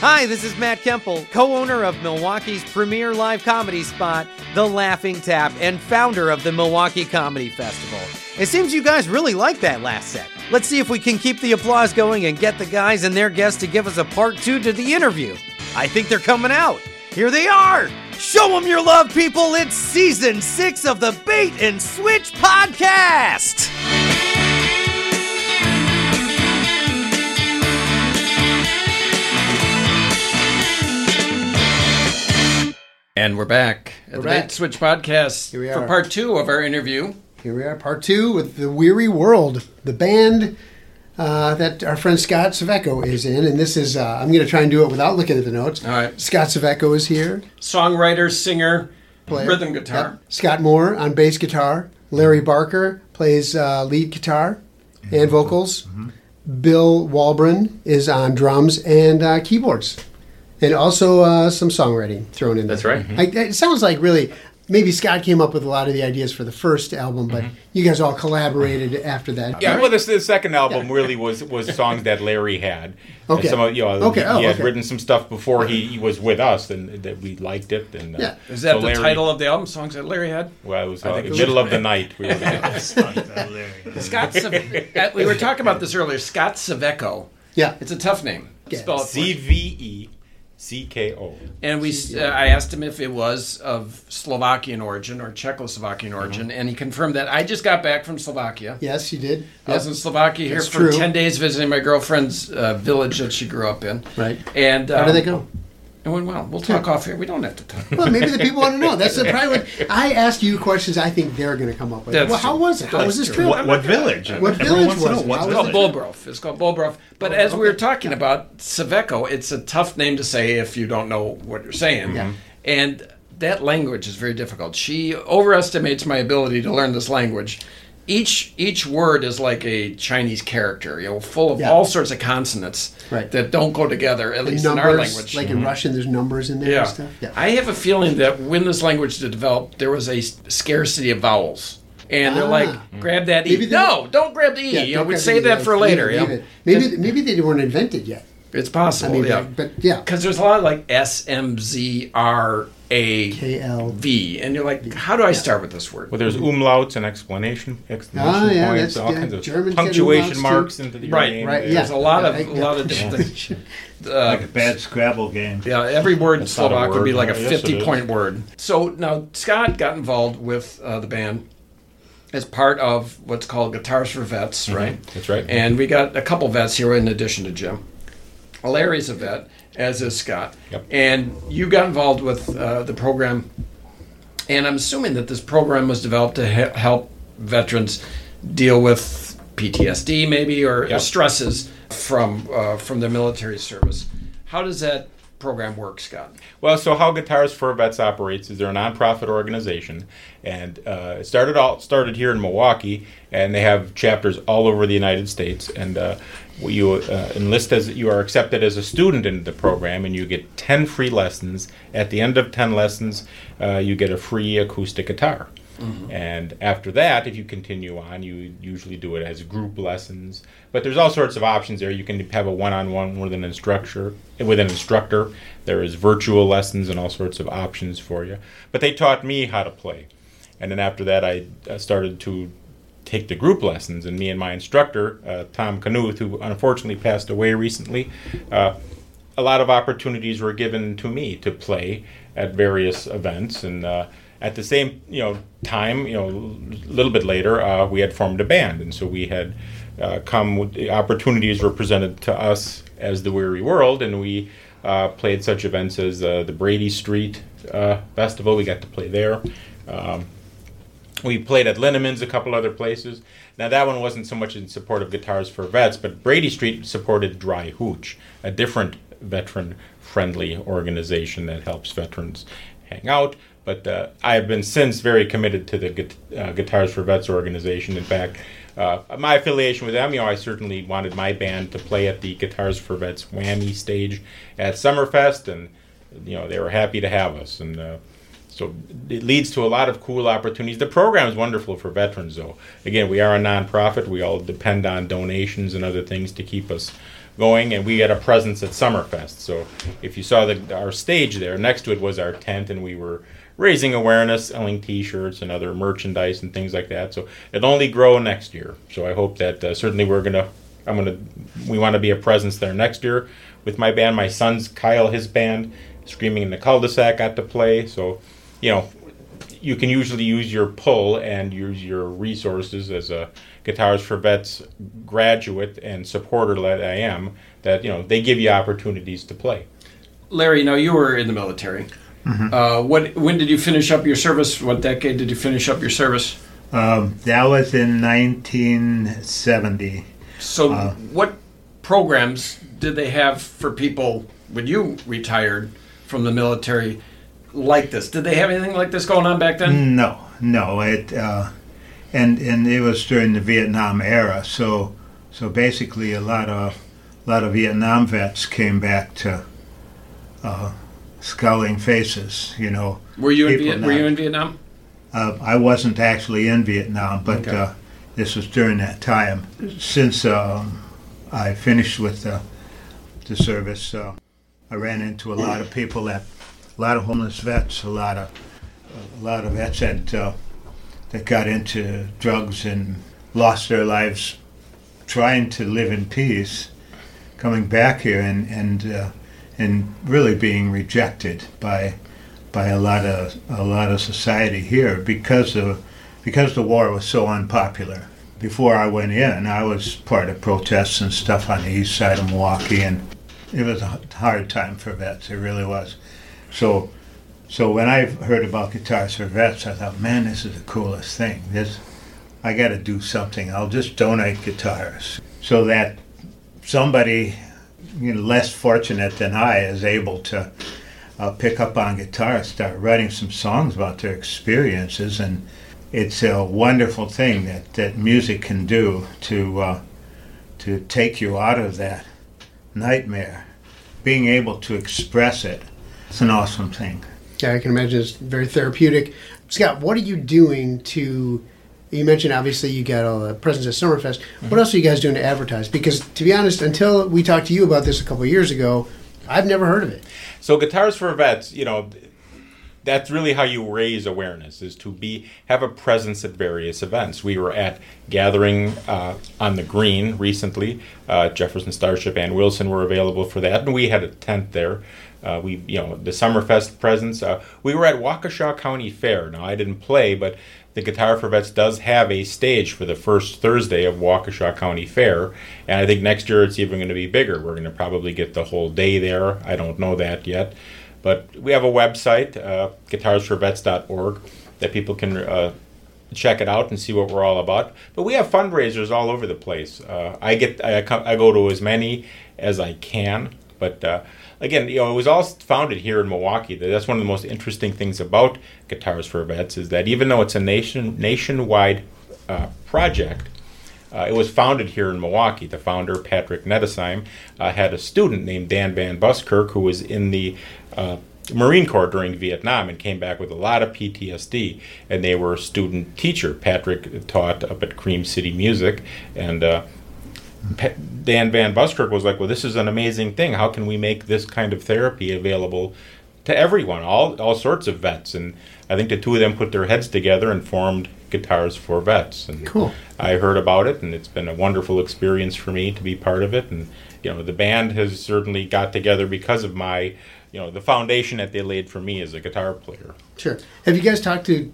Hi, this is Matt Kemple, co owner of Milwaukee's premier live comedy spot, The Laughing Tap, and founder of the Milwaukee Comedy Festival. It seems you guys really like that last set. Let's see if we can keep the applause going and get the guys and their guests to give us a part two to the interview. I think they're coming out. Here they are! Show them your love, people! It's season six of the Bait and Switch podcast! And we're back at We're the back. Bait Switch podcast Here we are. for part two of our interview. Here we are, part two with the Weary World, the band uh, that our friend Scott Cvecko is in, and this is uh, I'm going to try and do it without looking at the notes. All right. Scott Cvecko is here, Songwriter, singer, player. rhythm guitar. Yep. Scott Moore on bass guitar. Larry Barker plays uh, lead guitar and vocals. Bill Walbron is on drums and uh, keyboards, and also uh, some songwriting thrown in. That's there. right. I, it sounds like really maybe Scott came up with a lot of the ideas for the first album, but you guys all collaborated after that. Yeah, right? well, this the second album really was was songs that Larry had. And Okay. Some of, you know, Okay, he, oh, he had okay. written some stuff before he, he was with us, and that we liked it. And uh, Yeah. Is that so the Larry- title of the album? Songs that Larry had? Well, it was I uh, think it was- middle of the night. We were Scott Sav- uh, We were talking about this earlier. Scott Cvecko. Yeah. It's a tough name. Yeah. Spell it for C me. V E C K O. And we, uh, I asked him if it was of Slovakian origin or Czechoslovakian origin, and he confirmed that. I just got back from Slovakia. Yes, you did. I was in Slovakia here That's for true. 10 days visiting my girlfriend's uh, village that she grew up in. Right. And How um, did they go? It went well. We'll talk off here. We don't have to talk. Well, maybe the people want to know. That's the probably. What, I ask you questions. I think they're going to come up with. That's well, how was it? How was this trip? What, what village? What village was it? what How It's called village. It's called Bulbrov. But oh, as we were talking about Cvecko, it's a tough name to say if you don't know what you're saying. Yeah. Mm-hmm. And that language is very difficult. She overestimates my ability to learn this language. Each each word is like a Chinese character, you know, full of Yeah. all sorts of consonants Right. that don't go together, at And least in our language. like in Russian, there's numbers in there yeah. and stuff. Yeah. I have a feeling that when this language developed, there was a scarcity of vowels. And they're Ah. like, grab that E. Maybe they- no, don't grab the E. Yeah, you know, we have save to- that for leave later. it, you leave it. Maybe maybe they weren't invented yet. It's I possible, mean, yeah. but yeah. Because there's a lot of like S M Z R A K L. V, and you're like, how do I start with this word? Well, there's umlauts and explanation, exclamation Ah, yeah, points, that's all good. kinds of Germans get punctuation marks too. into the Right, name. right, Yeah. There's a lot of Yeah, a lot of yeah. different things. Uh, like a bad Scrabble game. yeah, every word in That's not a Slovak would be like a Yes, it 50 is. point word. So now Scott got involved with uh, the band as part of what's called Guitars for Vets, right? That's right. And we got a couple vets here in addition to Jim. Larry's a vet, as is Scott. Yep. And you got involved with uh, the program, and I'm assuming that this program was developed to he- help veterans deal with PTSD, maybe, or Yep. stresses from uh, from their military service. How does that program works, Scott? Well, so how Guitars for Vets operates is they're a nonprofit organization, and uh, it started all started here in Milwaukee, and they have chapters all over the United States. And uh, you uh, enlist as you are accepted as a student in the program, and you get ten free lessons. At the end of ten lessons, uh, you get a free acoustic guitar. And after that, if you continue on, you usually do it as group lessons. But there's all sorts of options there. You can have a one-on-one with an instructor. With an instructor, there is virtual lessons and all sorts of options for you. But they taught me how to play, and then after that, I started to take the group lessons. And me and my instructor, uh, Tom Knuth, who unfortunately passed away recently, uh, a lot of opportunities were given to me to play at various events and uh, at the same you know time you know a little bit later uh, we had formed a band and so we had uh, come with the opportunities were presented to us as the weary world and we uh, played such events as uh, the brady street uh, festival we got to play there um, we played at Linneman's, a couple other places. Now that one wasn't so much in support of Guitars for Vets, but Brady Street supported Dryhootch, a different veteran-friendly organization that helps veterans hang out. But uh, I have been since very committed to the uh, Guitars for Vets organization. In fact, uh, my affiliation with them, you know, I certainly wanted my band to play at the Guitars for Vets Whammy stage at Summerfest, and you know they were happy to have us. And uh, so it leads to a lot of cool opportunities. The program is wonderful for veterans, though. Again, we are a nonprofit. We all depend on donations and other things to keep us going, and we had a presence at Summerfest. So if you saw the, our stage there, next to it was our tent, and we were raising awareness, selling T-shirts and other merchandise and things like that. So it'll only grow next year. So I hope that uh, certainly we're gonna, I'm gonna, we want to be a presence there next year with my band. My son's Kyle, his band, Screaming in the Cul-de-sac, got to play. So, you know, you can usually use your pull and use your resources as a Guitars for Vets graduate and supporter that I am. That you know they give you opportunities to play. Larry, now you were in the military. Uh, what? When did you finish up your service? What decade did you finish up your service? Um, that was in 1970. So, Uh, what programs did they have for people when you retired from the military like this? Did they have anything like this going on back then? No, no, it uh, and and it was during the Vietnam era. So so basically, a lot of a lot of Vietnam vets came back to uh, scowling faces. You know, Were you in Viet- Were you in Vietnam? Uh, I wasn't actually in Vietnam, but Okay. uh, this was during that time. Since um, I finished with the, the service, uh, I ran into a lot of people that, a lot of homeless vets, a lot of, a lot of vets that uh, that got into drugs and lost their lives trying to live in peace, coming back here and and uh, and really being rejected by by a lot of a lot of society here because of because the war was so unpopular. Before I went in, I was part of protests and stuff on the east side of Milwaukee, and it was a hard time for vets. It really was. So, so when I heard about guitars for vets, I thought, man, this is the coolest thing. This, I got to do something. I'll just donate guitars so that somebody, you know, less fortunate than I is able to uh, pick up on guitar, start writing some songs about their experiences, and it's a wonderful thing that, that music can do to uh, to take you out of that nightmare. Being able to express it, it's an awesome thing. Yeah, I can imagine it's very therapeutic. Scott, what are you doing to? You mentioned obviously you got all the presents at Summerfest. What else are you guys doing to advertise? Because to be honest, until we talked to you about this a couple of years ago, I've never heard of it. So guitars for vets, you know, that's really how you raise awareness is to be have a presence at various events. We were at gathering uh, on the green recently. Uh, Jefferson Starship and Wilson were available for that, and we had a tent there. Uh, we, you know, the Summerfest presence. Uh, we were at Waukesha County Fair. Now I didn't play, but the Guitar for Vets does have a stage for the first Thursday of Waukesha County Fair, and I think next year it's even going to be bigger. We're going to probably get the whole day there. I don't know that yet, but we have a website, uh, guitarsforvets.org, that people can uh, check it out and see what we're all about. But we have fundraisers all over the place. Uh, I get I, I go to as many as I can, but uh, again, you know, it was all founded here in Milwaukee. That's one of the most interesting things about Guitars for Vets is that even though it's a nation nationwide uh, project. Uh, it was founded here in Milwaukee. The founder, Patrick Nettesheim, uh, had a student named Dan Van Buskirk who was in the uh, Marine Corps during Vietnam and came back with a lot of PTSD. And they were student teacher. Patrick taught up at Cream City Music, and uh, Dan Van Buskirk was like, "Well, this is an amazing thing. How can we make this kind of therapy available to everyone, all all sorts of vets?" And I think the two of them put their heads together and formed Guitars for Vets. And Cool. I heard about it, and it's been a wonderful experience for me to be part of it. And you know, the band has certainly got together because of my, you know, the foundation that they laid for me as a guitar player. Sure. Have you guys talked to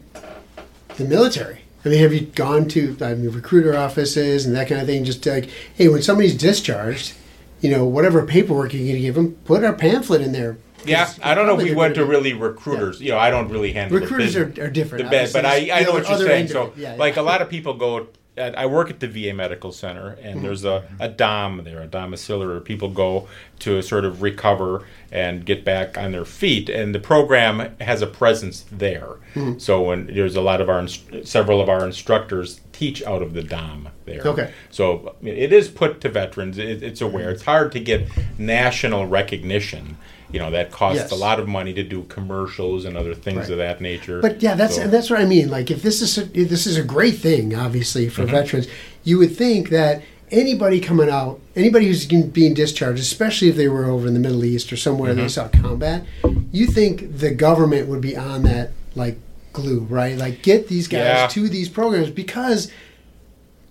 the military? I mean, have you gone to I mean, recruiter offices and that kind of thing? Just like, hey, when somebody's discharged, you know, whatever paperwork you're going to give them, put our pamphlet in there. Yeah, I don't know if we went to really recruiters. You know, I don't really handle the Recruiters are, are different. the bed, but I, I know what you're saying. So, it. Yeah, like a lot of people go. I work at the VA Medical Center, and Mm-hmm. there's a, a dom there, a domiciliary. where People go to sort of recover and get back on their feet, and the program has a presence there. Mm-hmm. So when there's a lot of our several of our instructors teach out of the dom there. Okay. So it is put to veterans. It, it's aware. It's hard to get national recognition. You know that costs Yes. a lot of money to do commercials and other things Right. of that nature. But yeah, that's So- that's what I mean. Like, if this is a, this is a great thing, obviously Mm-hmm. for veterans, you would think that anybody coming out, anybody who's being discharged, especially if they were over in the Middle East or somewhere they saw combat, you think the government would be on that like glue, right? Like get these guys Yeah. to these programs because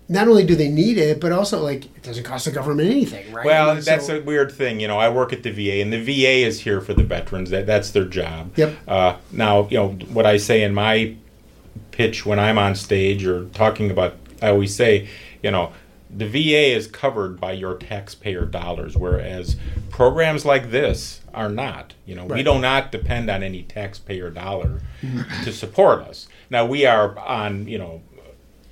not only do they need it, but also like it doesn't cost the government anything, right? Well, I mean, that's so- a weird thing. You know, I work at the VA, and the VA is here for the veterans. That that's their job. Yep. Uh, now, you know what I say in my pitch when I'm on stage or talking about. I always say, you know, the VA is covered by your taxpayer dollars, whereas programs like this are not. You know, we do not depend on any taxpayer dollar to support us. Now, we are on. You know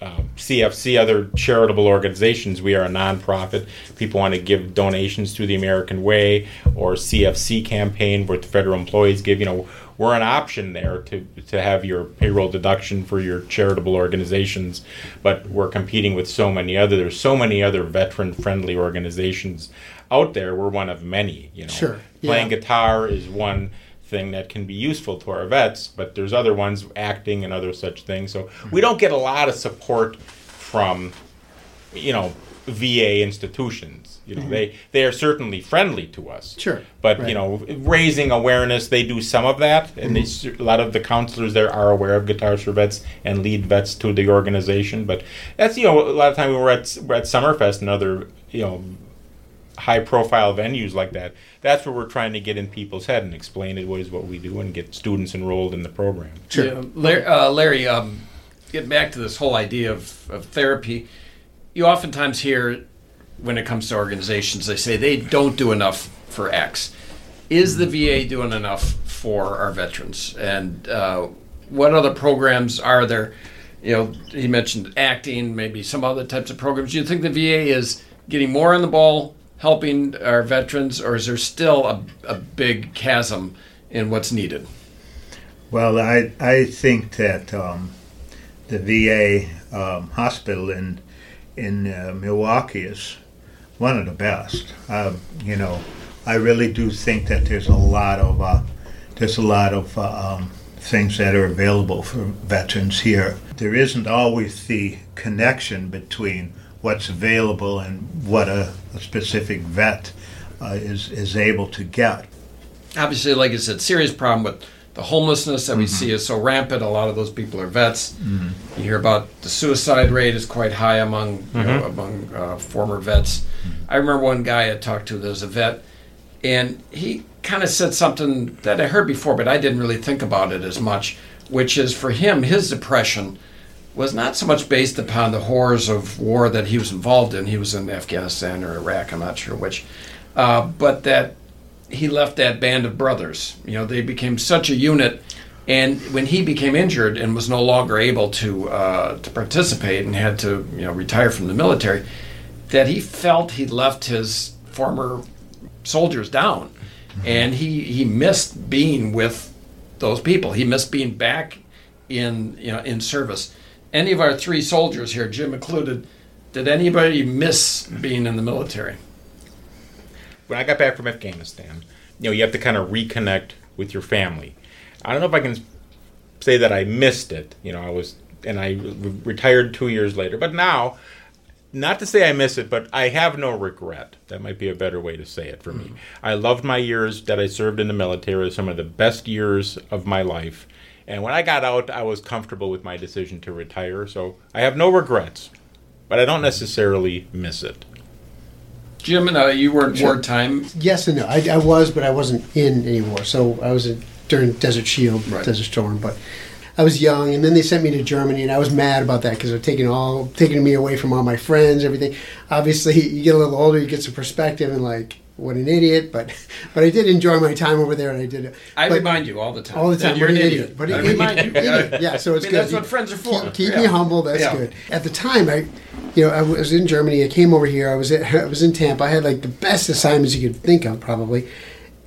um, CFC, other charitable organizations. We are a nonprofit. People want to give donations through the American Way or CFC campaign, where the federal employees give. You know, we're an option there to to have your payroll deduction for your charitable organizations. But we're competing with so many other. There's so many other veteran friendly organizations out there. We're one of many. You know, Sure, playing yeah. guitar is one thing that can be useful to our vets, but there's other ones, acting and other such things. So we don't get a lot of support from, you know, VA institutions. You know, mm-hmm. they they are certainly friendly to us. Sure, But right. you know, raising awareness, they do some of that, and they, mm-hmm. s- a lot of the counselors there are aware of Guitars for Vets and lead vets to the organization. But that's you know, a lot of time we're at we're at Summerfest and other you know high profile venues like that, that's where we're trying to get in people's head and explain it what is what we do and get students enrolled in the program. Sure. Yeah, Larry, uh, Larry um, getting back to this whole idea of, of therapy, you oftentimes hear when it comes to organizations, they say they don't do enough for X. Is the VA doing enough for our veterans? And uh, what other programs are there? You know, he mentioned acting, maybe some other types of programs. Do you think the VA is getting more on the ball, helping our veterans, or is there still a, a big chasm in what's needed? Well, I I think that um, the VA um, hospital in in uh, Milwaukee is one of the best. Uh, you know, I really do think that there's a lot of uh, there's a lot of uh, um, things that are available for veterans here. There isn't always the connection between what's available and what a, a specific vet uh, is is able to get. obviously, like I said, serious problem with the homelessness that we see is so rampant. A lot of those people are vets. You hear about the suicide rate is quite high among you know, among uh, former vets. I remember one guy I talked to that was a vet, and he kind of said something that I heard before, but I didn't really think about it as much. Which is for him, his depression was not so much based upon the horrors of war that he was involved in. He was in Afghanistan or Iraq, I'm not sure which, uh, but that he left that band of brothers. You know, they became such a unit. And when he became injured and was no longer able to uh, to participate and had to you know retire from the military, that he felt he left his former soldiers down, and he he missed being with those people. He missed being back in you know in service. Any of our three soldiers here, Jim included, did anybody miss being in the military? when I got back from Afghanistan, you know, you have to kind of reconnect with your family. I don't know if I can say that I missed it. You know, I was, and I re- retired two years later. But now, not to say I miss it, but I have no regret. That might be a better way to say it for me. Mm-hmm. I loved my years that I served in the military, some of the best years of my life. And when I got out, I was comfortable with my decision to retire. So I have no regrets, but I don't necessarily miss it. Jim, uh, you were in Sure. wartime. Yes and no. I, I was, but I wasn't in anymore. So I was in, during Desert Shield, Right. Desert Storm. But I was young, and then they sent me to Germany, and I was mad about that because they're taking all taking me away from all my friends, everything. Obviously, you get a little older, you get some perspective, and like, what an idiot. But but I did enjoy my time over there, and I did. it. I remind you all the time. all the time. You're an an idiot. But I idiot, remind you. idiot. Yeah, so it's I mean, good. that's what friends are for. Keep, keep Yeah. me humble. That's Yeah. good. At the time, I, you know, I was in Germany. I came over here. I was at, I was in Tampa. I had like the best assignments you could think of, probably.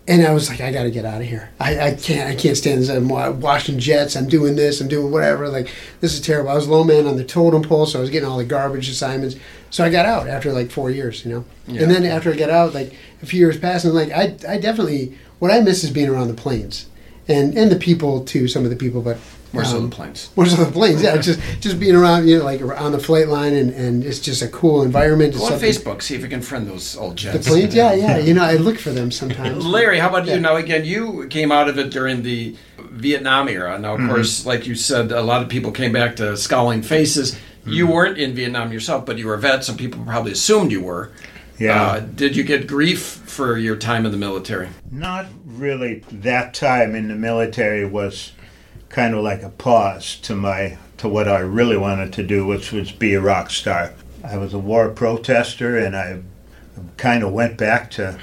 And I was like, I got to get out of here. I, I can't. I can't stand this. I'm wa- washing jets. I'm doing this. I'm doing whatever. Like this is terrible. I was low man on the totem pole, so I was getting all the garbage assignments. So I got out after like four years, you know. Yeah. And then after I got out, like a few years passed, and like I, I definitely what I miss is being around the planes, and and the people too. Some of the people, but More so Um, the planes. Most of the planes, yeah, just just being around, you know, like on the flight line, and, and it's just a cool environment. It's Go on Facebook, see if you can friend those old jets. The planes, yeah, yeah. You know, I look for them sometimes. Larry, how about Yeah. you? Now, again, you came out of it during the Vietnam era. Now, of Mm-hmm. course, like you said, a lot of people came back to scowling faces. You Mm-hmm. weren't in Vietnam yourself, but you were a vet, Some people probably assumed you were. Yeah. Uh, did you get grief for your time in the military? Not really. That time in the military was kind of like a pause to my to what I really wanted to do, which was be a rock star. I was a war protester, and I kind of went back to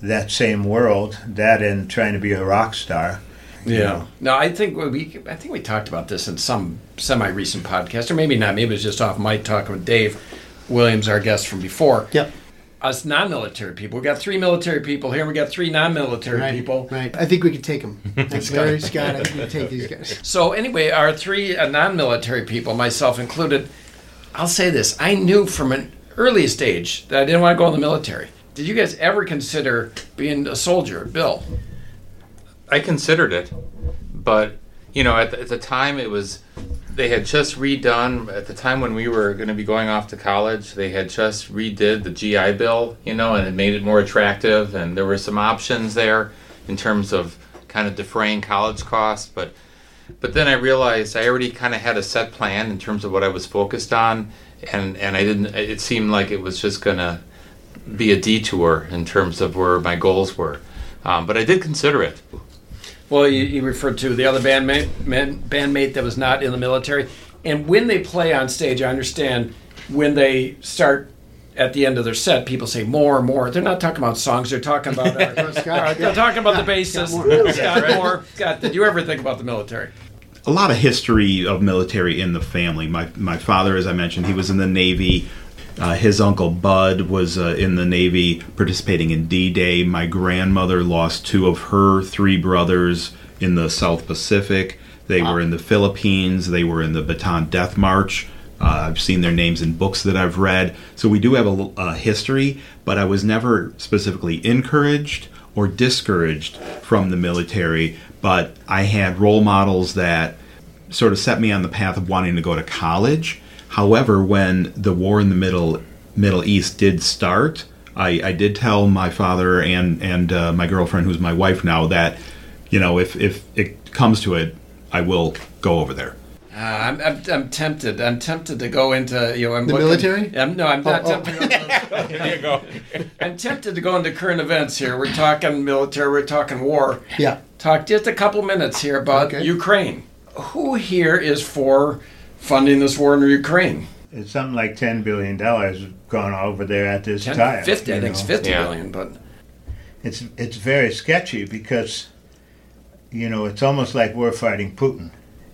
that same world. That and trying to be a rock star. you know. No, I think we I think we talked about this in some semi recent podcast, or maybe not. Maybe it was just off mic talking with Dave Williams, our guest from before. Yep. Us non-military people. We got three military people here. We got three non-military Right, people. right. I think we could take them. Like Larry Scott, I think we could take these guys. So anyway, our three uh, non-military people, myself included, I'll say this: I knew from an earliest age that I didn't want to go in the military. Did you guys ever consider being a soldier, Bill? I considered it, but you know, at the, at the time it was they had just redone at the time when we were going to be going off to college. They had just redid the GI Bill, you know, and it made it more attractive, and there were some options there in terms of kind of defraying college costs, but. But then I realized I already kind of had a set plan in terms of what I was focused on, and, and I didn't. It seemed like it was just gonna be a detour in terms of where my goals were. Um, but I did consider it. Well, you, you referred to the other bandmate, man, bandmate that was not in the military, and when they play on stage, I understand when they start at the end of their set, people say more, more. They're not talking about songs; they're talking about. Our, Scott, they're talking about the Scott bassist, Moore. Scott Moore. Scott, did you ever think about the military? a lot of history of military in the family. My my father, as I mentioned, he was in the Navy. Uh, his uncle Bud was uh, in the Navy, participating in D-Day. My grandmother lost two of her three brothers in the South Pacific. They were in the Philippines. They were in the Bataan Death March. Uh, I've seen their names in books that I've read. So we do have a history, but I was never specifically encouraged or discouraged from the military. But I had role models that sort of set me on the path of wanting to go to college. However, when the war in the Middle Middle East did start, I, I did tell my father and and uh, my girlfriend, who's my wife now, that you know if if it comes to it, I will go over there. Uh, I'm, I'm, I'm tempted. I'm tempted to go into you know I'm The looking- military? I'm, no, I'm not Oh, oh. There you go. I'm tempted to go into current events here. We're talking military. We're talking war. Yeah. Talk just a couple minutes here about Okay. Ukraine. Who here is for funding this war in Ukraine? It's something like ten billion dollars gone over there at this 10, time. 50, I think it's know. 50 Yeah. billion, but It's it's very sketchy because, you know, it's almost like we're fighting Putin,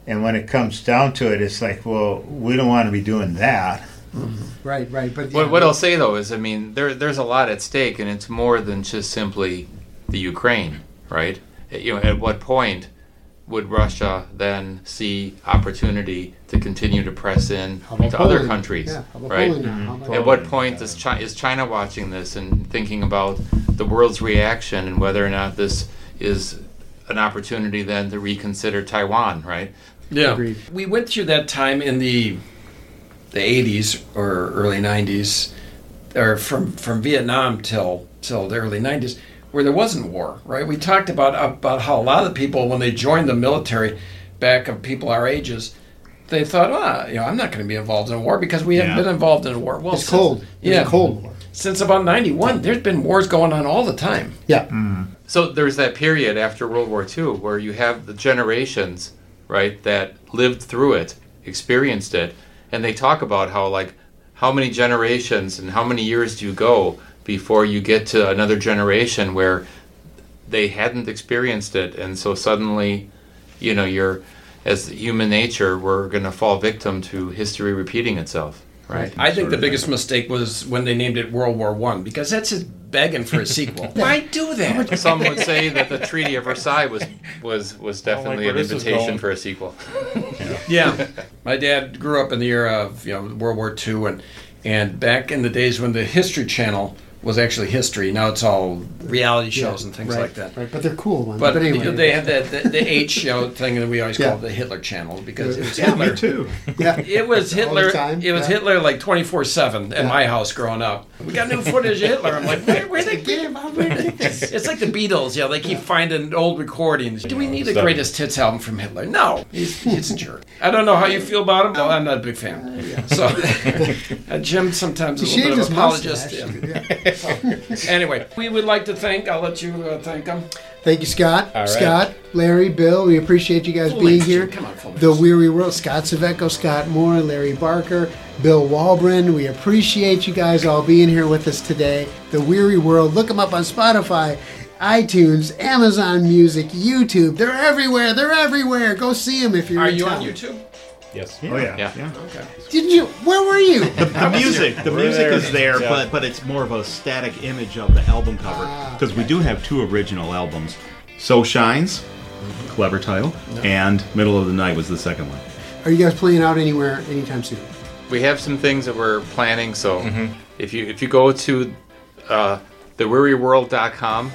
and when it comes down to it, it's like, well, we don't want to be doing that. Mm-hmm. Right, right. But What, yeah, what I'll say though is, I mean, there there's a lot at stake, and it's more than just simply the Ukraine, right? You know, at what point would Russia then see opportunity to continue to press in How about to other countries, Yeah, how about right? Poland now? Mm-hmm. At what point does China, is China watching this and thinking about the world's reaction and whether or not this is an opportunity then to reconsider Taiwan, right? yeah. Agreed. We went through that time in the the 80s or early 90s, or from from Vietnam till till the early 90s, where there wasn't war. Right? We talked about about how a lot of the people when they joined the military, back of people our ages. They thought, well, you know, I'm not going to be involved in a war because we haven't Yeah. been involved in a war. Well, it's since- cold. It's Yeah, a cold war. Since about '91, there's been wars going on all the time. Yeah. Mm. So there's that period after World War II where you have the generations, right, that lived through it, experienced it, and they talk about how like how many generations and how many years do you go before you get to another generation where they hadn't experienced it and so suddenly, you know, you're as human nature, we're going to fall victim to history repeating itself, right? I think the of biggest mistake was when they named it World War One because that's just begging for a sequel. Why do that? Some would say that the Treaty of Versailles was was was definitely where an invitation for a sequel. Yeah, my dad grew up in the era of you know World War II, and and back in the days when the History Channel was actually history. Now it's all reality shows and things right, like that. Right, but they're cool ones. But, But, anyway, they have the, the, the H show thing that we always Yeah. call the Hitler channel because it was Yeah, Hitler. me too. yeah, It was Hitler. time, It was yeah. Hitler like twenty four seven at Yeah. my house growing up. We got new footage of Hitler. I'm like, where, where they Get him out, where did this? It's like the Beatles. Yeah, they keep finding old recordings. Do we need a greatest hits album from Hitler? No, he's, he's a jerk. I don't know how you feel about him. No, I'm not a big fan. So, uh, Jim sometimes is a He little bit of his apologist. mustache. Yeah. Yeah. Anyway, we would like to thank. I'll let you uh, thank them. Thank you, Scott. All right. Scott, Larry, Bill. We appreciate you guys Full being here. Come on, full The names. Weary World. Scott Cvecko, Scott Moore, Larry Barker, Bill Walbrin. We appreciate you guys all being here with us today. The Weary World. Look them up on Spotify, iTunes, Amazon Music, YouTube. They're everywhere. They're everywhere. Go see them if you're Are in you town. on YouTube? Yes. Oh yeah. Yeah. Okay. Didn't you? Where were you? The music, the music there. is there, Yeah. but but it's more of a static image of the album cover Ah. because we do have two original albums. So Shines, clever title, and Middle of the Night was the second one. Are you guys playing out anywhere anytime soon? We have some things that we're planning. So if you if you go to uh, thewearyworld.com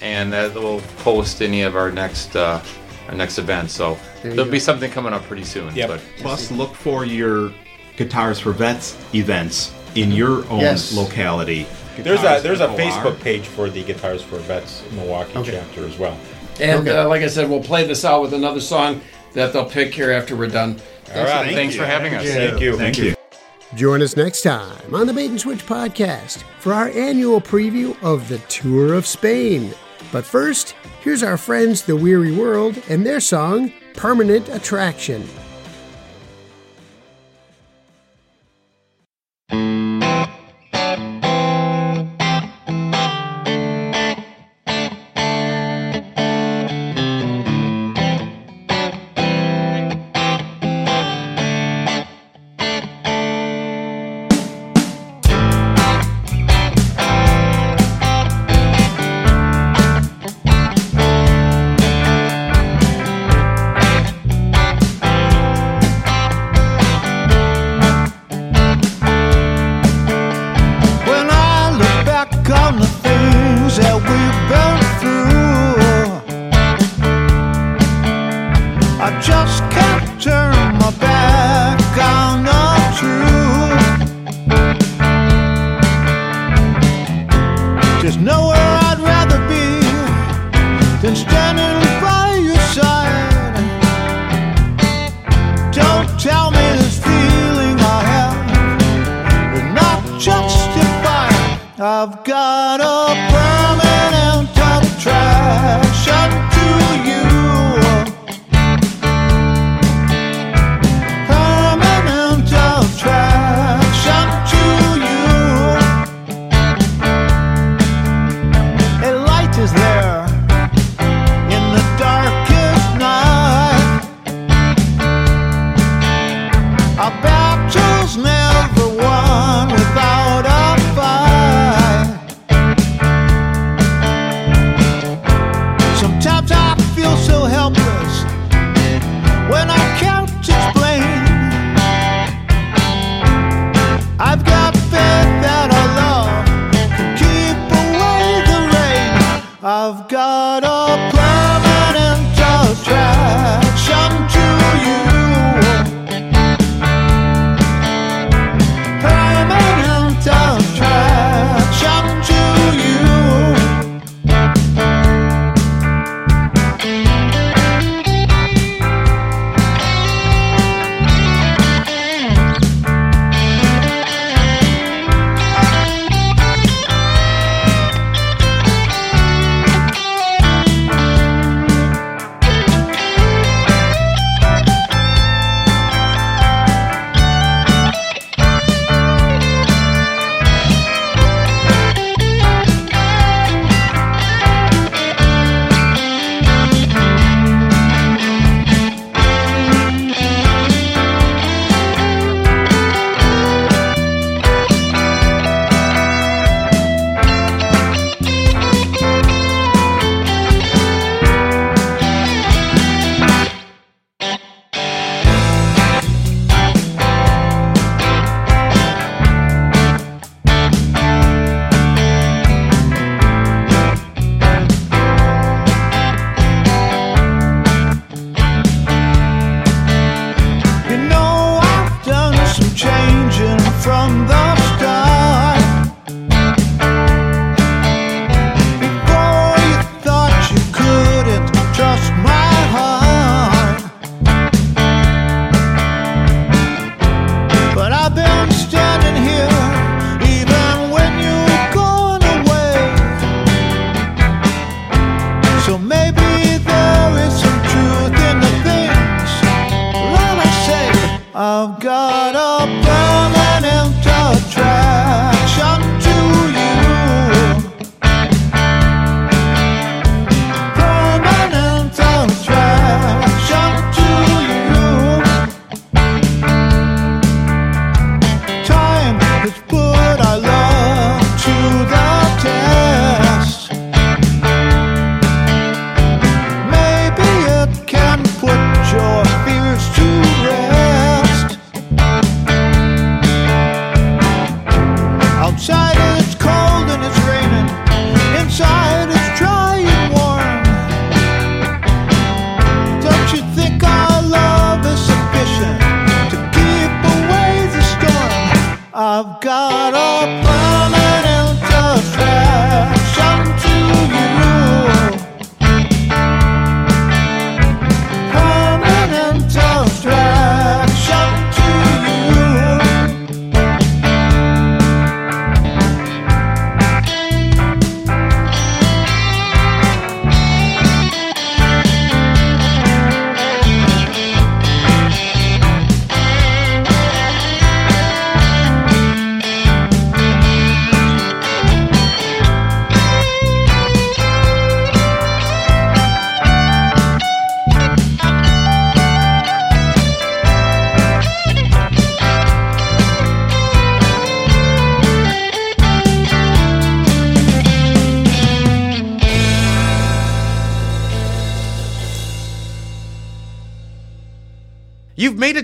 and that will post any of our next uh, our next event. So there there'll go. be something coming up pretty soon. Yep. But Plus, look for your Guitars for Vets events in your own Yes. locality. There's a there's a FOR. Facebook page for the Guitars for Vets Milwaukee Okay. chapter as well. And Okay. uh, like I said, we'll play this out with another song that they'll pick here after we're done. All right. thanks for having us. Thank you. Thank you. Join us next time on the Bait and Switch podcast for our annual preview of the Tour of Spain. But first, here's our friends, The Weary World, and their song, Permanent Attraction.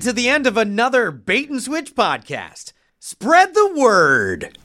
To the end of another Bait and Switch podcast. Spread the word.